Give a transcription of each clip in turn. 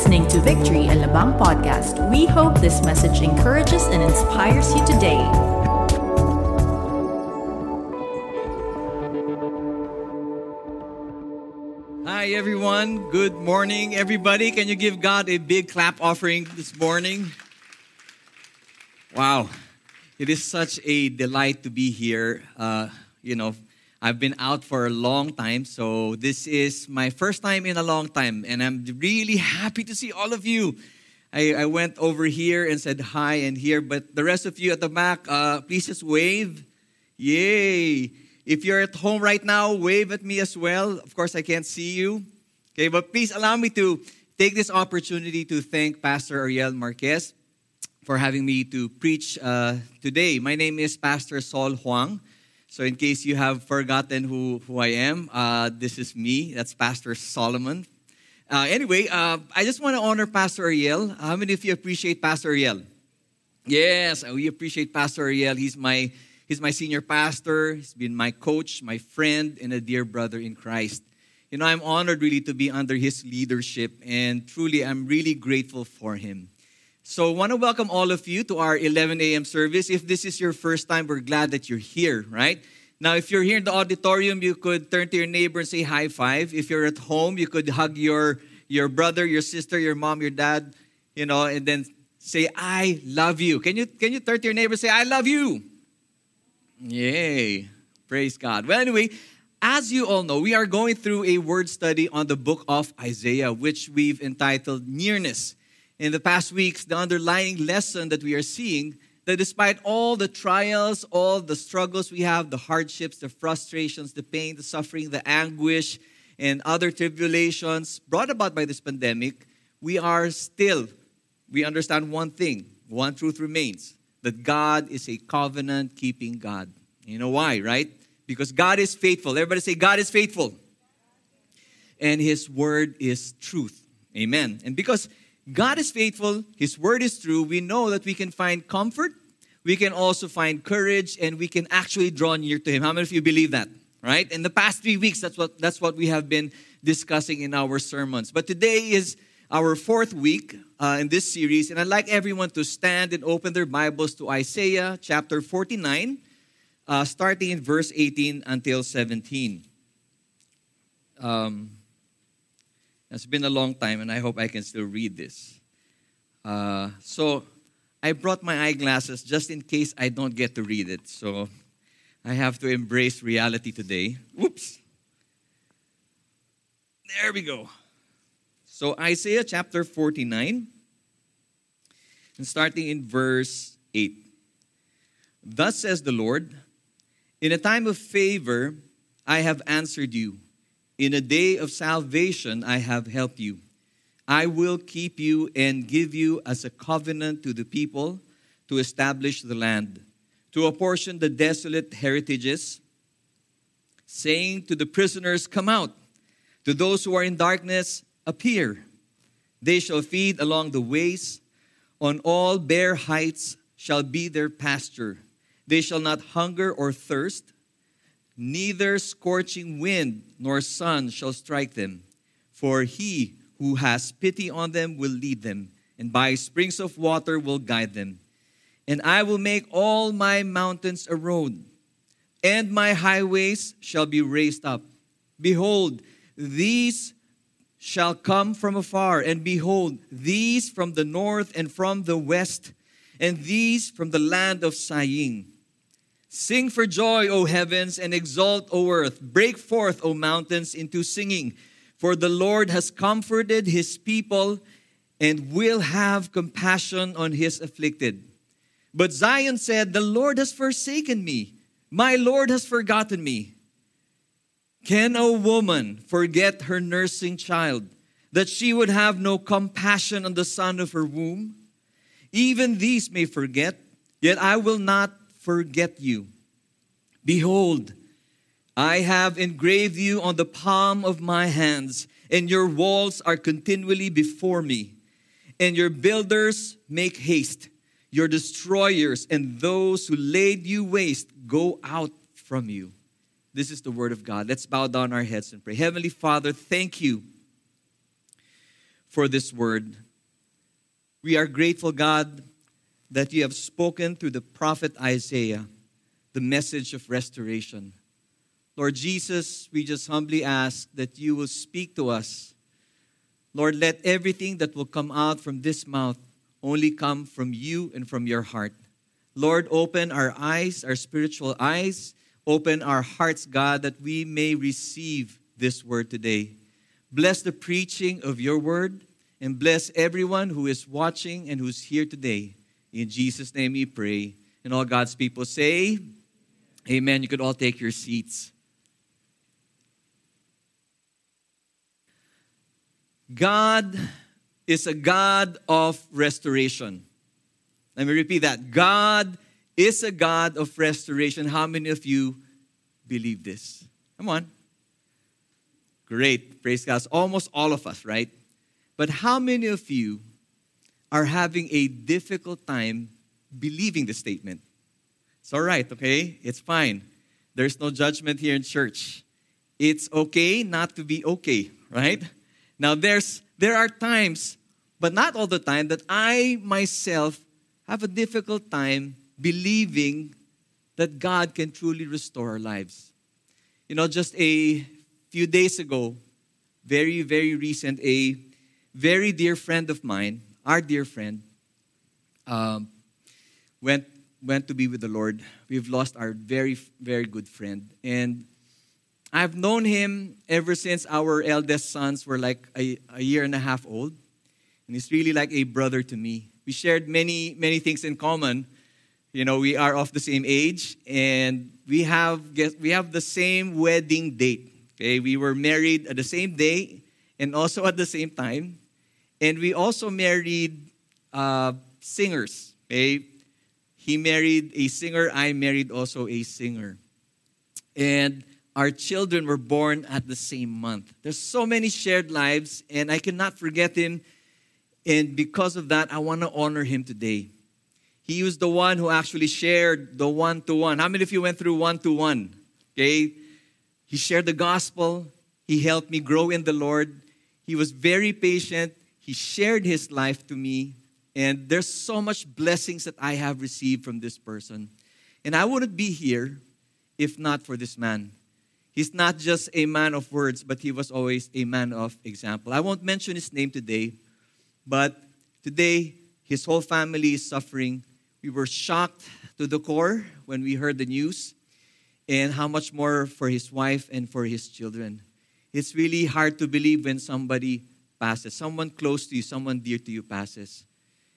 listening to Victory Alabang podcast. We hope this message encourages and inspires you today. Hi, everyone. Good morning, everybody. Can you give God a big clap offering this morning? Wow. It is such a delight to be here. Uh, you know, I've been out for a long time, so this is my first time in a long time, and I'm really happy to see all of you. I, I went over here and said hi and here, but the rest of you at the back, uh, please just wave. Yay! If you're at home right now, wave at me as well. Of course, I can't see you. Okay, but please allow me to take this opportunity to thank Pastor Ariel Marquez for having me to preach uh, today. My name is Pastor Saul Huang. So, in case you have forgotten who, who I am, uh, this is me. That's Pastor Solomon. Uh, anyway, uh, I just want to honor Pastor Ariel. How many of you appreciate Pastor Ariel? Yes, we appreciate Pastor Ariel. He's my, he's my senior pastor. He's been my coach, my friend, and a dear brother in Christ. You know, I'm honored really to be under his leadership, and truly, I'm really grateful for him. So, I want to welcome all of you to our 11 a.m. service. If this is your first time, we're glad that you're here, right? Now, if you're here in the auditorium, you could turn to your neighbor and say high five. If you're at home, you could hug your, your brother, your sister, your mom, your dad, you know, and then say, I love you. Can you, can you turn to your neighbor and say, I love you? Yay. Praise God. Well, anyway, as you all know, we are going through a word study on the book of Isaiah, which we've entitled Nearness in the past weeks, the underlying lesson that we are seeing that despite all the trials, all the struggles we have, the hardships, the frustrations, the pain, the suffering, the anguish, and other tribulations brought about by this pandemic, we are still, we understand one thing, one truth remains that God is a covenant keeping God. You know why, right? Because God is faithful. Everybody say, God is faithful. And His word is truth. Amen. And because God is faithful, His word is true, we know that we can find comfort, we can also find courage, and we can actually draw near to Him. How many of you believe that? Right? In the past three weeks, that's what that's what we have been discussing in our sermons. But today is our fourth week uh, in this series, and I'd like everyone to stand and open their Bibles to Isaiah chapter 49, uh, starting in verse 18 until 17. Um, it's been a long time, and I hope I can still read this. Uh, so, I brought my eyeglasses just in case I don't get to read it. So, I have to embrace reality today. Whoops. There we go. So, Isaiah chapter 49, and starting in verse 8. Thus says the Lord, In a time of favor, I have answered you. In a day of salvation, I have helped you. I will keep you and give you as a covenant to the people to establish the land, to apportion the desolate heritages, saying to the prisoners, Come out. To those who are in darkness, appear. They shall feed along the ways. On all bare heights shall be their pasture. They shall not hunger or thirst neither scorching wind nor sun shall strike them. For he who has pity on them will lead them, and by springs of water will guide them. And I will make all my mountains a road, and my highways shall be raised up. Behold, these shall come from afar, and behold, these from the north and from the west, and these from the land of Syene Sing for joy, O heavens, and exult, O earth. Break forth, O mountains, into singing. For the Lord has comforted his people and will have compassion on his afflicted. But Zion said, The Lord has forsaken me. My Lord has forgotten me. Can a woman forget her nursing child, that she would have no compassion on the son of her womb? Even these may forget, yet I will not forget you. Behold, I have engraved you on the palm of my hands, and your walls are continually before me. And your builders make haste. Your destroyers and those who laid you waste go out from you. This is the word of God. Let's bow down our heads and pray. Heavenly Father, thank you for this word. We are grateful, God, that you have spoken through the prophet Isaiah the message of restoration. Lord Jesus, we just humbly ask that you will speak to us. Lord, let everything that will come out from this mouth only come from you and from your heart. Lord, open our eyes, our spiritual eyes, open our hearts, God, that we may receive this word today. Bless the preaching of your word and bless everyone who is watching and who's here today. In Jesus' name we pray. And all God's people say, Amen. You could all take your seats. God is a God of restoration. Let me repeat that. God is a God of restoration. How many of you believe this? Come on. Great. Praise God. Almost all of us, right? But how many of you are having a difficult time believing the statement? It's all right, okay? It's fine. There's no judgment here in church. It's okay not to be okay, right? Now there's there are times, but not all the time, that I myself have a difficult time believing that God can truly restore our lives. You know, just a few days ago, very, very recent, a very dear friend of mine, our dear friend, um, went went to be with the Lord. We've lost our very, very good friend. And I've known him ever since our eldest sons were like a, a year and a half old. And he's really like a brother to me. We shared many, many things in common. You know, we are of the same age and we have, we have the same wedding date. Okay, we were married at the same day and also at the same time. And we also married uh, singers. Okay, he married a singer. I married also a singer. And our children were born at the same month. There's so many shared lives, and I cannot forget him. And because of that, I want to honor him today. He was the one who actually shared the one to one. How many of you went through one to one? Okay. He shared the gospel. He helped me grow in the Lord. He was very patient. He shared his life to me. And there's so much blessings that I have received from this person. And I wouldn't be here if not for this man. He's not just a man of words, but he was always a man of example. I won't mention his name today, but today his whole family is suffering. We were shocked to the core when we heard the news, and how much more for his wife and for his children. It's really hard to believe when somebody passes, someone close to you, someone dear to you passes.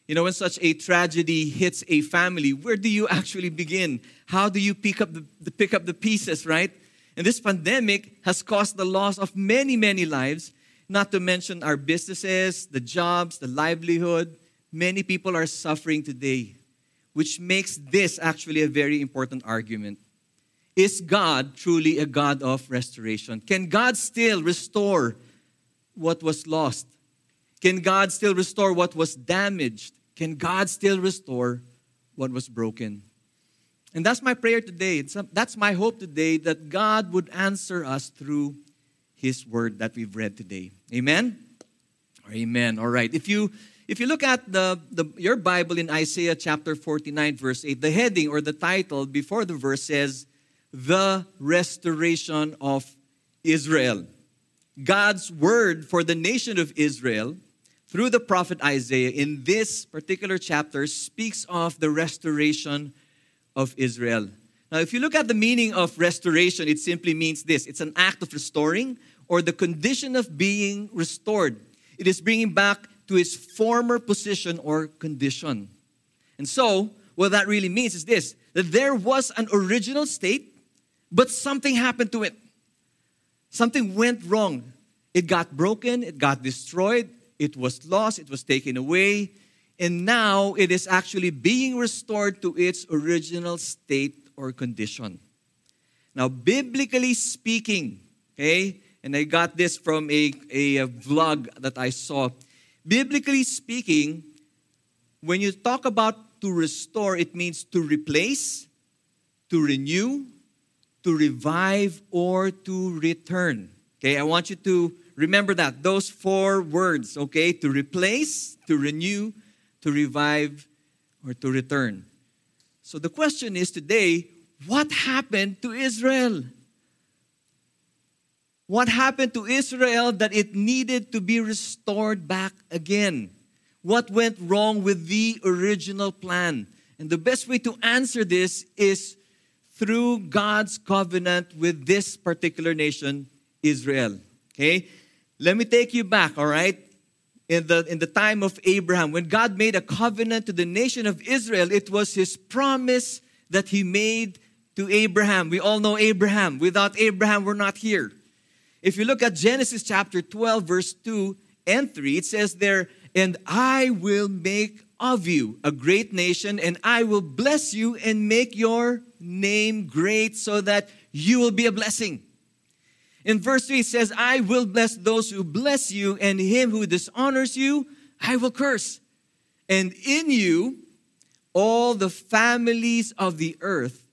You know, when such a tragedy hits a family, where do you actually begin? How do you pick up the, the, pick up the pieces, right? And this pandemic has caused the loss of many, many lives, not to mention our businesses, the jobs, the livelihood. Many people are suffering today, which makes this actually a very important argument. Is God truly a God of restoration? Can God still restore what was lost? Can God still restore what was damaged? Can God still restore what was broken? And that's my prayer today. Uh, that's my hope today that God would answer us through His word that we've read today. Amen? Amen. All right. If you if you look at the, the your Bible in Isaiah chapter 49, verse 8, the heading or the title before the verse says, The Restoration of Israel. God's word for the nation of Israel through the prophet Isaiah in this particular chapter speaks of the restoration of Israel. Now, if you look at the meaning of restoration, it simply means this it's an act of restoring or the condition of being restored. It is bringing back to its former position or condition. And so, what that really means is this that there was an original state, but something happened to it. Something went wrong. It got broken, it got destroyed, it was lost, it was taken away, and now it is actually being restored to its original state or condition. Now, biblically speaking, okay, and I got this from a, a, a vlog that I saw. Biblically speaking, when you talk about to restore, it means to replace, to renew, to revive, or to return. Okay, I want you to remember that. Those four words, okay? To replace, to renew, to revive, or to return. So the question is today what happened to Israel? What happened to Israel that it needed to be restored back again? What went wrong with the original plan? And the best way to answer this is through God's covenant with this particular nation, Israel. Okay? Let me take you back, all right? In the, in the time of Abraham, when God made a covenant to the nation of Israel, it was his promise that he made to Abraham. We all know Abraham. Without Abraham, we're not here. If you look at Genesis chapter 12, verse 2 and 3, it says there, And I will make of you a great nation, and I will bless you and make your name great so that you will be a blessing. In verse 3, it says, I will bless those who bless you, and him who dishonors you, I will curse. And in you, all the families of the earth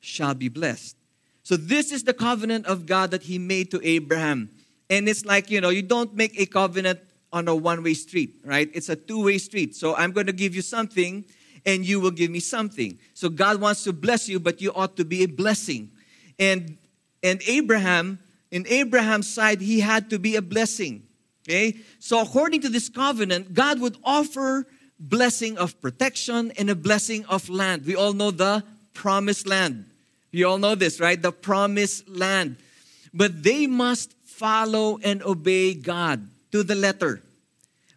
shall be blessed. So, this is the covenant of God that He made to Abraham. And it's like, you know, you don't make a covenant on a one way street, right? It's a two way street. So, I'm going to give you something, and you will give me something. So, God wants to bless you, but you ought to be a blessing. And, and Abraham, in Abraham's side, he had to be a blessing. Okay? So, according to this covenant, God would offer blessing of protection and a blessing of land. We all know the promised land. You all know this, right? The promised land. But they must follow and obey God to the letter.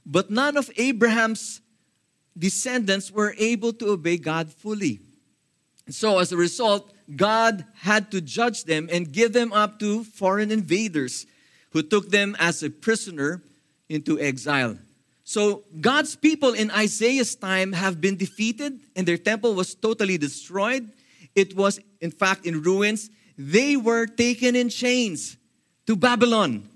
But none of Abraham's descendants were able to obey God fully. So, as a result, God had to judge them and give them up to foreign invaders who took them as a prisoner into exile. So, God's people in Isaiah's time have been defeated and their temple was totally destroyed it was, in fact, in ruins. They were taken in chains to Babylon.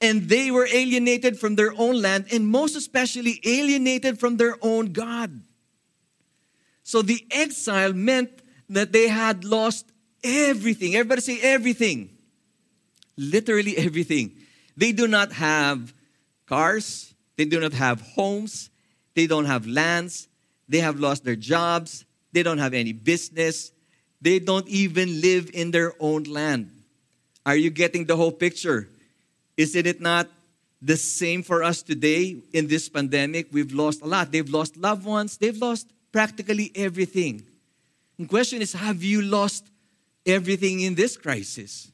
And they were alienated from their own land, and most especially alienated from their own God. So the exile meant that they had lost everything. Everybody say everything. Literally everything. They do not have cars, they do not have homes, they don't have lands, they have lost their jobs, they don't have any business, they don't even live in their own land. Are you getting the whole picture? Isn't it not the same for us today in this pandemic? We've lost a lot. They've lost loved ones, they've lost practically everything. The question is have you lost everything in this crisis?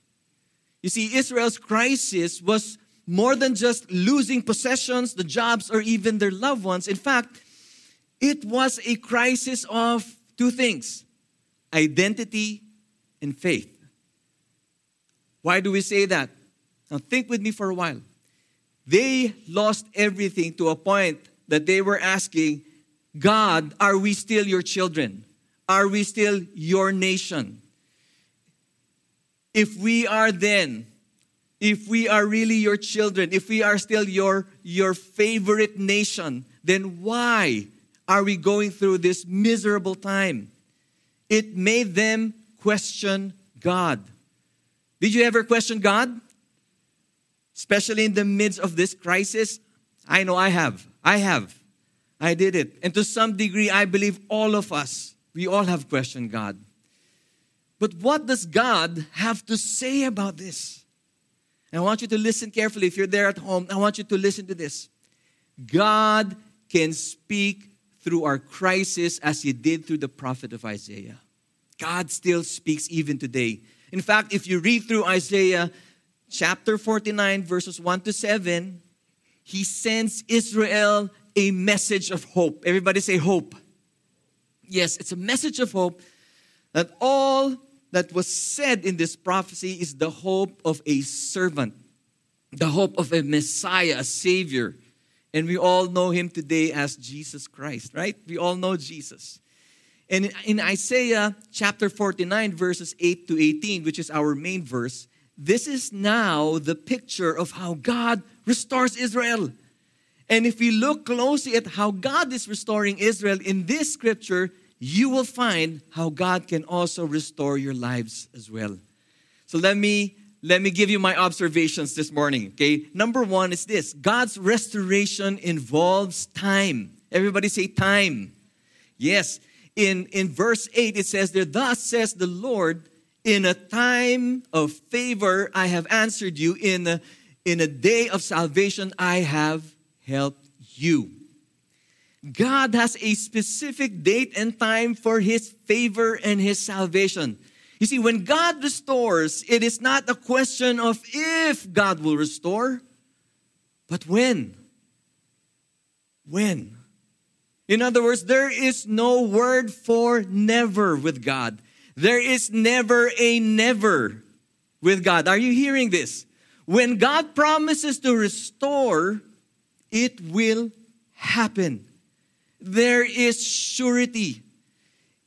You see, Israel's crisis was more than just losing possessions, the jobs, or even their loved ones. In fact, it was a crisis of two things identity, and faith. Why do we say that? Now, think with me for a while. They lost everything to a point that they were asking, God, are we still your children? Are we still your nation? If we are then, if we are really your children, if we are still your, your favorite nation, then why are we going through this miserable time? it made them question God. Did you ever question God? Especially in the midst of this crisis? I know I have. I have. I did it. And to some degree, I believe all of us, we all have questioned God. But what does God have to say about this? And I want you to listen carefully. If you're there at home, I want you to listen to this. God can speak through our crisis as he did through the prophet of Isaiah. God still speaks even today. In fact, if you read through Isaiah chapter 49, verses 1 to 7, he sends Israel a message of hope. Everybody say hope. Yes, it's a message of hope that all that was said in this prophecy is the hope of a servant, the hope of a Messiah, a Savior and we all know him today as Jesus Christ, right? We all know Jesus. And in Isaiah chapter 49, verses 8 to 18, which is our main verse, this is now the picture of how God restores Israel. And if we look closely at how God is restoring Israel in this scripture, you will find how God can also restore your lives as well. So let me let me give you my observations this morning. Okay, number one is this God's restoration involves time. Everybody say time. Yes, in, in verse 8, it says there, Thus says the Lord, in a time of favor I have answered you, in a, in a day of salvation I have helped you. God has a specific date and time for his favor and his salvation. You see, when God restores, it is not a question of if God will restore, but when. When. In other words, there is no word for never with God. There is never a never with God. Are you hearing this? When God promises to restore, it will happen. There is surety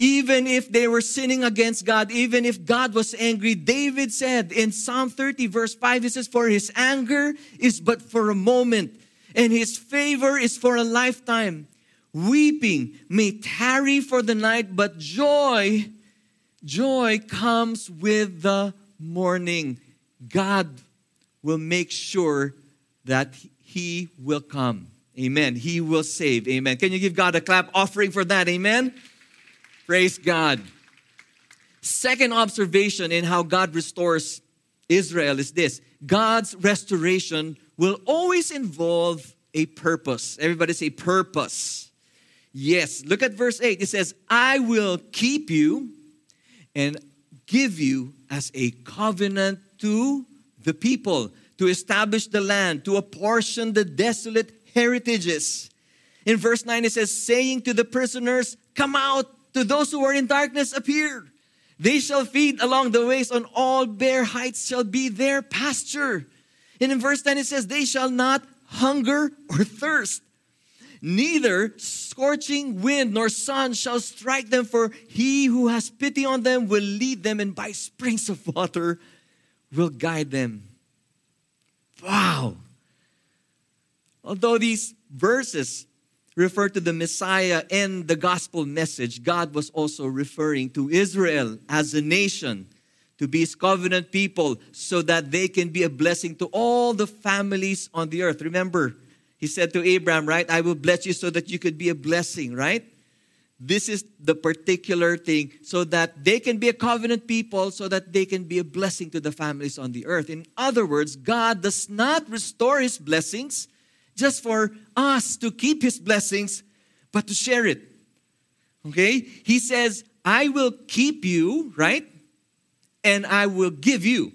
even if they were sinning against God, even if God was angry, David said in Psalm 30, verse 5, he says, For his anger is but for a moment, and his favor is for a lifetime. Weeping may tarry for the night, but joy, joy comes with the morning. God will make sure that he will come. Amen. He will save. Amen. Can you give God a clap offering for that? Amen. Praise God. Second observation in how God restores Israel is this God's restoration will always involve a purpose. Everybody say purpose. Yes, look at verse 8. It says, I will keep you and give you as a covenant to the people, to establish the land, to apportion the desolate heritages. In verse 9, it says, saying to the prisoners, Come out to those who are in darkness, appear. They shall feed along the ways, on all bare heights shall be their pasture. And in verse 10 it says, They shall not hunger or thirst, neither scorching wind nor sun shall strike them, for he who has pity on them will lead them, and by springs of water will guide them. Wow. Although these verses refer to the Messiah and the gospel message, God was also referring to Israel as a nation to be his covenant people so that they can be a blessing to all the families on the earth. Remember, he said to Abraham, right? I will bless you so that you could be a blessing, right? This is the particular thing so that they can be a covenant people, so that they can be a blessing to the families on the earth. In other words, God does not restore his blessings just for us to keep his blessings, but to share it. Okay? He says, I will keep you, right? And I will give you.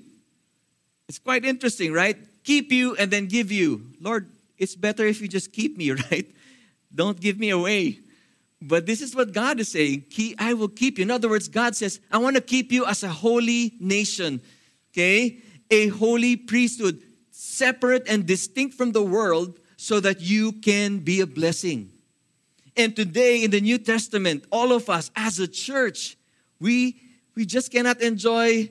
It's quite interesting, right? Keep you and then give you. Lord, it's better if you just keep me, right? Don't give me away. But this is what God is saying. I will keep you. In other words, God says, I want to keep you as a holy nation, okay? A holy priesthood, separate and distinct from the world, so that you can be a blessing. And today in the New Testament, all of us as a church, we, we just cannot enjoy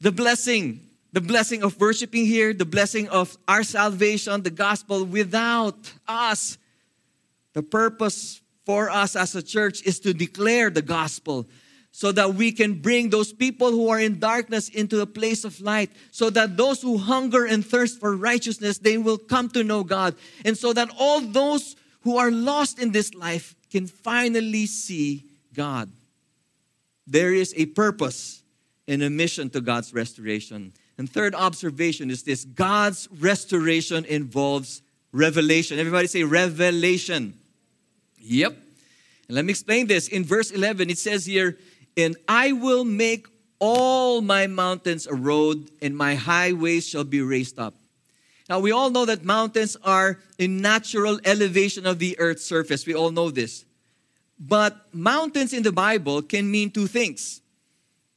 the blessing, the blessing of worshiping here, the blessing of our salvation, the gospel without us. The purpose for us as a church is to declare the gospel, so that we can bring those people who are in darkness into a place of light so that those who hunger and thirst for righteousness they will come to know God. And so that all those who are lost in this life can finally see God. There is a purpose and a mission to God's restoration and third observation is this God's restoration involves revelation everybody say revelation yep and let me explain this in verse 11 it says here and I will make all my mountains a road, and my highways shall be raised up. Now, we all know that mountains are a natural elevation of the earth's surface. We all know this. But mountains in the Bible can mean two things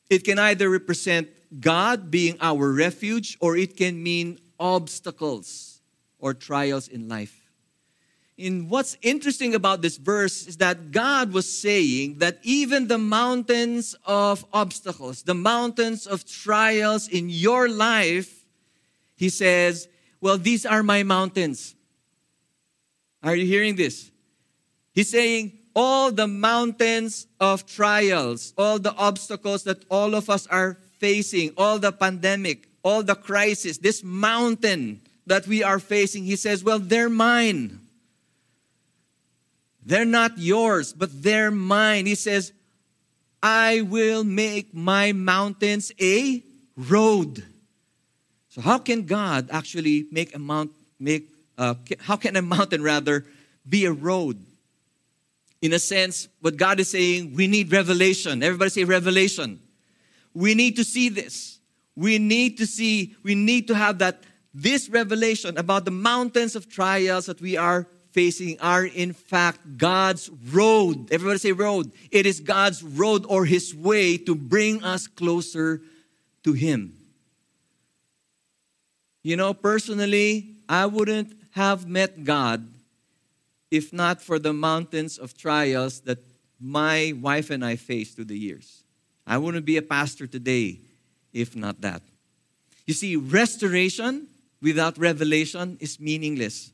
it can either represent God being our refuge, or it can mean obstacles or trials in life in what's interesting about this verse is that God was saying that even the mountains of obstacles, the mountains of trials in your life, He says, Well, these are my mountains. Are you hearing this? He's saying, all the mountains of trials, all the obstacles that all of us are facing, all the pandemic, all the crisis, this mountain that we are facing, he says, Well, they're mine. They're not yours, but they're mine. He says, I will make my mountains a road. So how can God actually make a mount make uh, how can a mountain rather be a road? In a sense, what God is saying, we need revelation. Everybody say revelation. We need to see this. We need to see, we need to have that this revelation about the mountains of trials that we are facing are in fact God's road. Everybody say road. It is God's road or his way to bring us closer to him. You know, personally, I wouldn't have met God if not for the mountains of trials that my wife and I faced through the years. I wouldn't be a pastor today if not that. You see, restoration without revelation is meaningless.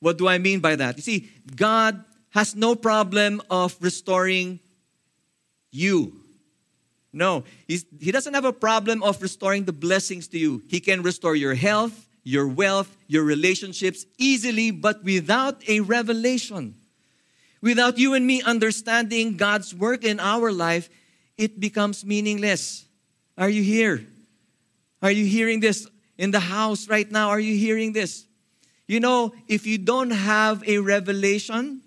What do I mean by that? You see, God has no problem of restoring you. No, he doesn't have a problem of restoring the blessings to you. He can restore your health, your wealth, your relationships easily, but without a revelation. Without you and me understanding God's work in our life, it becomes meaningless. Are you here? Are you hearing this in the house right now? Are you hearing this? You know, if you don't have a revelation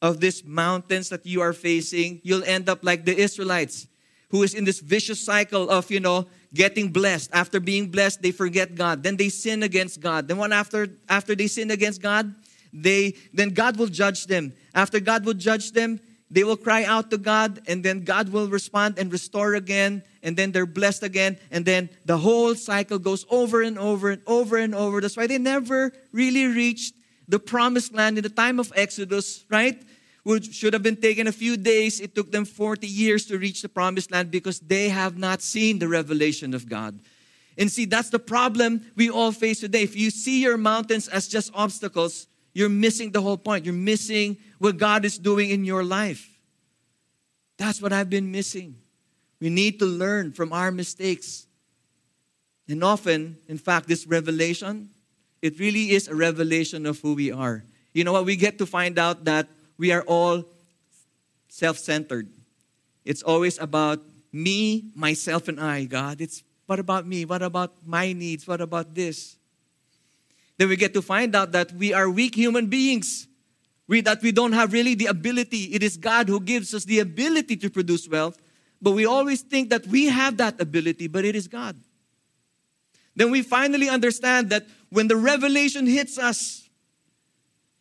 of these mountains that you are facing, you'll end up like the Israelites who is in this vicious cycle of, you know, getting blessed. After being blessed, they forget God. Then they sin against God. Then one after after they sin against God, they then God will judge them. After God will judge them, they will cry out to God, and then God will respond and restore again, and then they're blessed again, and then the whole cycle goes over and over and over and over. That's why they never really reached the promised land in the time of Exodus, right? which should have been taken a few days, it took them 40 years to reach the promised land because they have not seen the revelation of God. And see, that's the problem we all face today. If you see your mountains as just obstacles, you're missing the whole point. You're missing what God is doing in your life. That's what I've been missing. We need to learn from our mistakes. And often, in fact, this revelation, it really is a revelation of who we are. You know what? We get to find out that we are all self centered. It's always about me, myself, and I, God. It's what about me? What about my needs? What about this? Then we get to find out that we are weak human beings. We, that we don't have really the ability. It is God who gives us the ability to produce wealth, but we always think that we have that ability, but it is God. Then we finally understand that when the revelation hits us,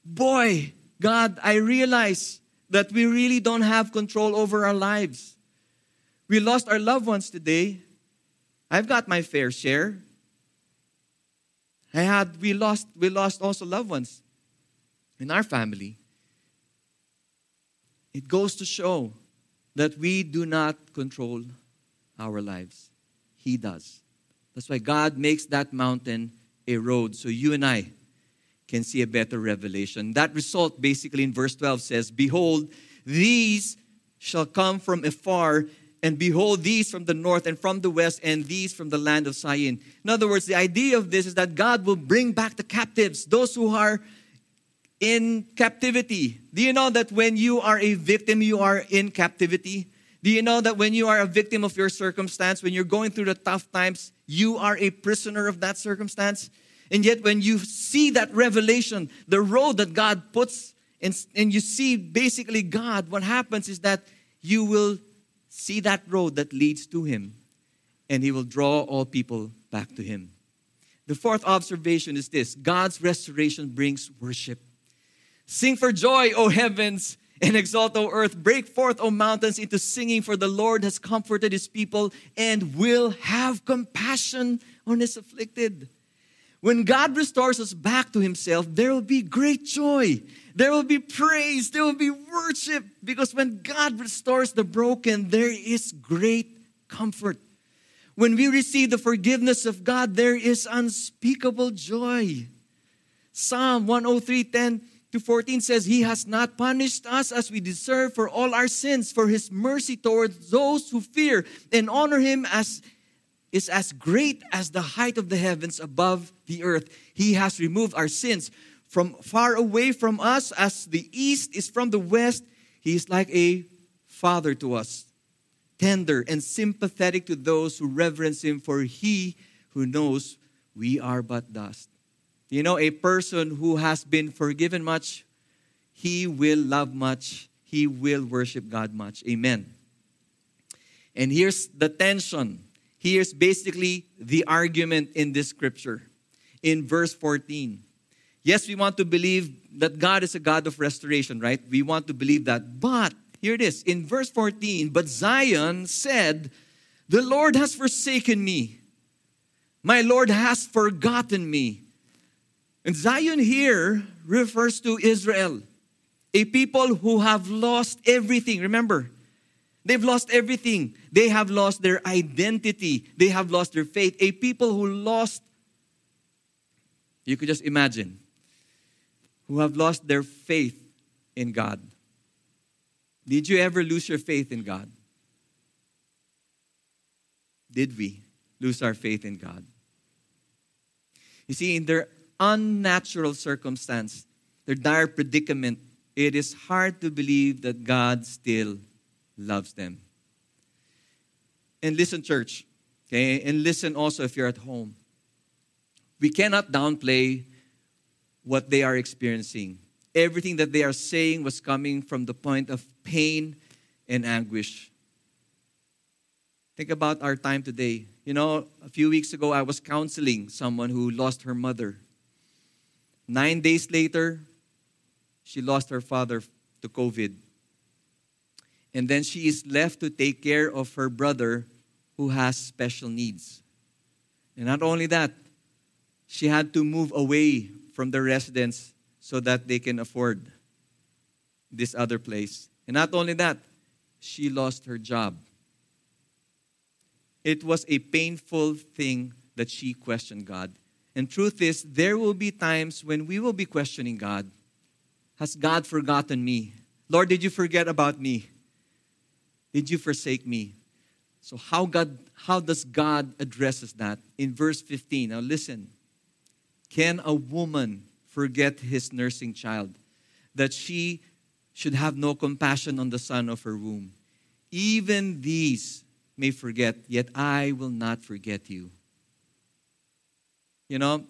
boy, God, I realize that we really don't have control over our lives. We lost our loved ones today. I've got my fair share. I had we lost we lost also loved ones in our family. It goes to show that we do not control our lives. He does. That's why God makes that mountain a road so you and I can see a better revelation. That result, basically, in verse 12 says, Behold, these shall come from afar, and behold, these from the north and from the west, and these from the land of Syene. In other words, the idea of this is that God will bring back the captives, those who are in captivity. Do you know that when you are a victim, you are in captivity? Do you know that when you are a victim of your circumstance, when you're going through the tough times, you are a prisoner of that circumstance? And yet, when you see that revelation, the road that God puts, in, and you see basically God, what happens is that you will see that road that leads to Him, and He will draw all people back to Him. The fourth observation is this God's restoration brings worship. Sing for joy, O heavens, and exalt, O earth. Break forth, O mountains, into singing, for the Lord has comforted His people and will have compassion on His afflicted. When God restores us back to Himself, there will be great joy. There will be praise. There will be worship. Because when God restores the broken, there is great comfort. When we receive the forgiveness of God, there is unspeakable joy. Psalm 103 10 to 14 says, He has not punished us as we deserve for all our sins, for His mercy towards those who fear and honor Him as is as great as the height of the heavens above the earth. He has removed our sins from far away from us as the east is from the west. He is like a father to us, tender and sympathetic to those who reverence him, for he who knows we are but dust. You know, a person who has been forgiven much, he will love much, he will worship God much. Amen. And here's the tension. Here's basically the argument in this scripture in verse 14. Yes, we want to believe that God is a God of restoration, right? We want to believe that. But here it is in verse 14. But Zion said, The Lord has forsaken me. My Lord has forgotten me. And Zion here refers to Israel, a people who have lost everything. Remember, they've lost everything. They have lost their identity, they have lost their faith. A people who lost, you could just imagine, who have lost their faith in God. Did you ever lose your faith in God? Did we lose our faith in God? You see, in their unnatural circumstance, their dire predicament, it is hard to believe that God still loves them. And listen, church, okay, and listen also if you're at home. We cannot downplay what they are experiencing. Everything that they are saying was coming from the point of pain and anguish. Think about our time today. You know, a few weeks ago, I was counseling someone who lost her mother. Nine days later, she lost her father to COVID. And then she is left to take care of her brother who has special needs. And not only that, she had to move away from the residence so that they can afford this other place. And not only that, she lost her job. It was a painful thing that she questioned God. And truth is, there will be times when we will be questioning God. Has God forgotten me? Lord, did you forget about me? Did you forsake me? So how God how does God addresses that? In verse 15. Now listen. Can a woman forget his nursing child that she should have no compassion on the son of her womb? Even these may forget, yet I will not forget you. You know,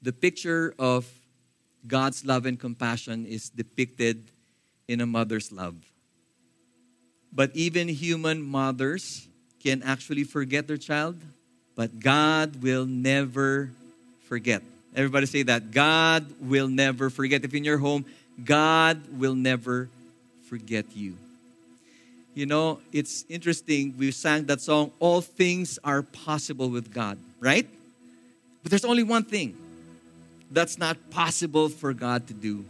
the picture of God's love and compassion is depicted in a mother's love. But even human mothers can actually forget their child, but God will never forget. Everybody say that. God will never forget. If in your home, God will never forget you. You know, it's interesting. We sang that song, All Things Are Possible with God, right? But there's only one thing that's not possible for God to do,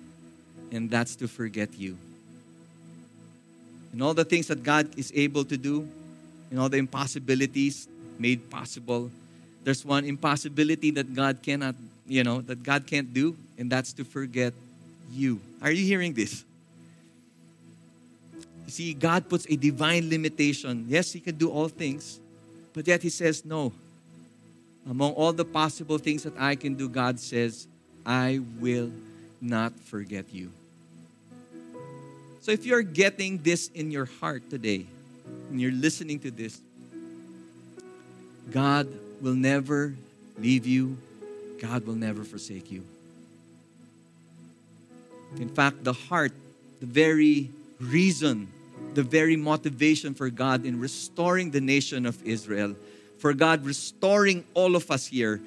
and that's to forget you. And all the things that God is able to do, and all the impossibilities made possible, there's one impossibility that God cannot, you know, that God can't do, and that's to forget you. Are you hearing this? You see, God puts a divine limitation. Yes, He can do all things, but yet He says, no, among all the possible things that I can do, God says, I will not forget you. So if you're getting this in your heart today, and you're listening to this, God will never leave you, God will never forsake you. In fact, the heart, the very reason, the very motivation for God in restoring the nation of Israel for God restoring all of us here,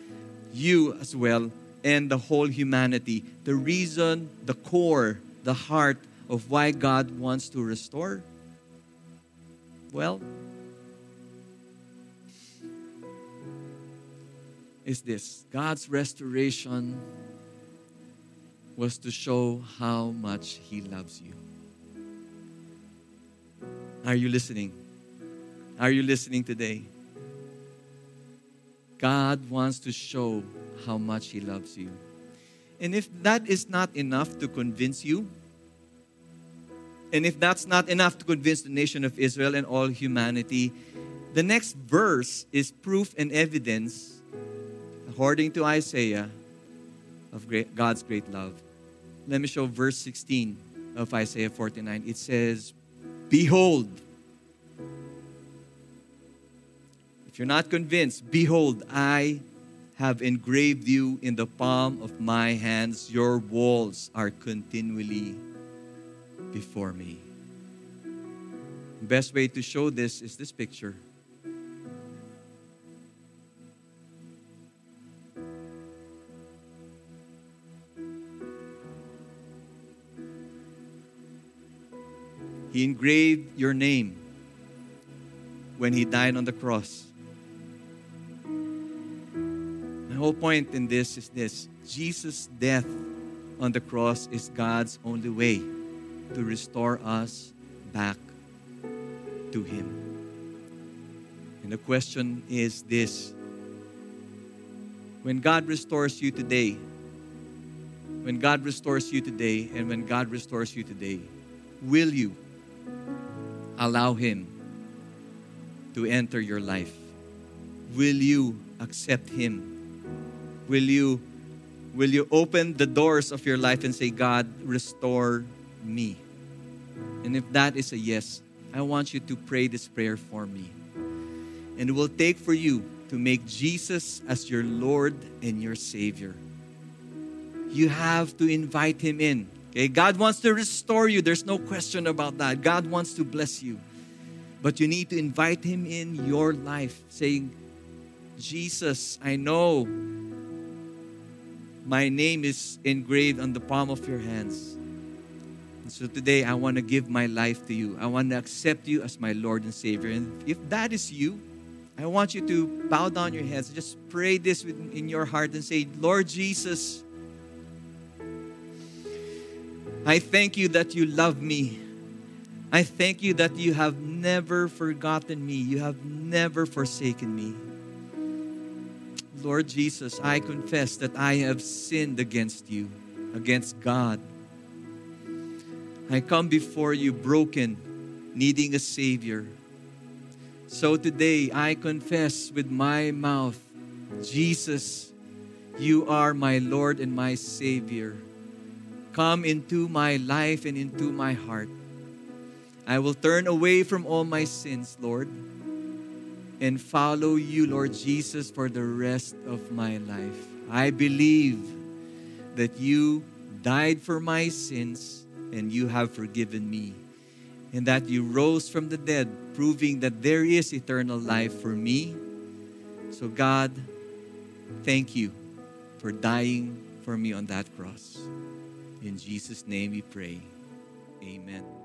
you as well, and the whole humanity. The reason, the core, the heart of why God wants to restore? Well, is this God's restoration was to show how much He loves you. Are you listening? Are you listening today? God wants to show how much He loves you. And if that is not enough to convince you, and if that's not enough to convince the nation of Israel and all humanity, The next verse is proof and evidence, according to Isaiah, of great, God's great love. Let me show verse 16 of Isaiah 49. It says, Behold, if you're not convinced, behold, I have engraved you in the palm of my hands. Your walls are continually before me. The best way to show this is this picture. He engraved your name when He died on the cross. My whole point in this is this Jesus' death on the cross is God's only way to restore us back to Him. And the question is this when God restores you today, when God restores you today, and when God restores you today, will you allow Him to enter your life? Will you accept Him? Will you, will you open the doors of your life and say, God, restore me? And if that is a yes, I want you to pray this prayer for me. And it will take for you to make Jesus as your Lord and your Savior. You have to invite Him in. Okay, God wants to restore you. There's no question about that. God wants to bless you. But you need to invite Him in your life, saying, Jesus, I know my name is engraved on the palm of your hands. And so today, I want to give my life to you. I want to accept you as my Lord and Savior. And if that is you, I want you to bow down your heads. Just pray this in your heart and say, Lord Jesus, I thank you that you love me. I thank you that you have never forgotten me. You have never forsaken me. Lord Jesus, I confess that I have sinned against you, against God. I come before you broken, needing a Savior. So today I confess with my mouth, Jesus, you are my Lord and my Savior. Come into my life and into my heart. I will turn away from all my sins, Lord, and follow you, Lord Jesus, for the rest of my life. I believe that you died for my sins and you have forgiven me, and that you rose from the dead, proving that there is eternal life for me. So, God, thank you for dying for me on that cross. In Jesus' name we pray. Amen.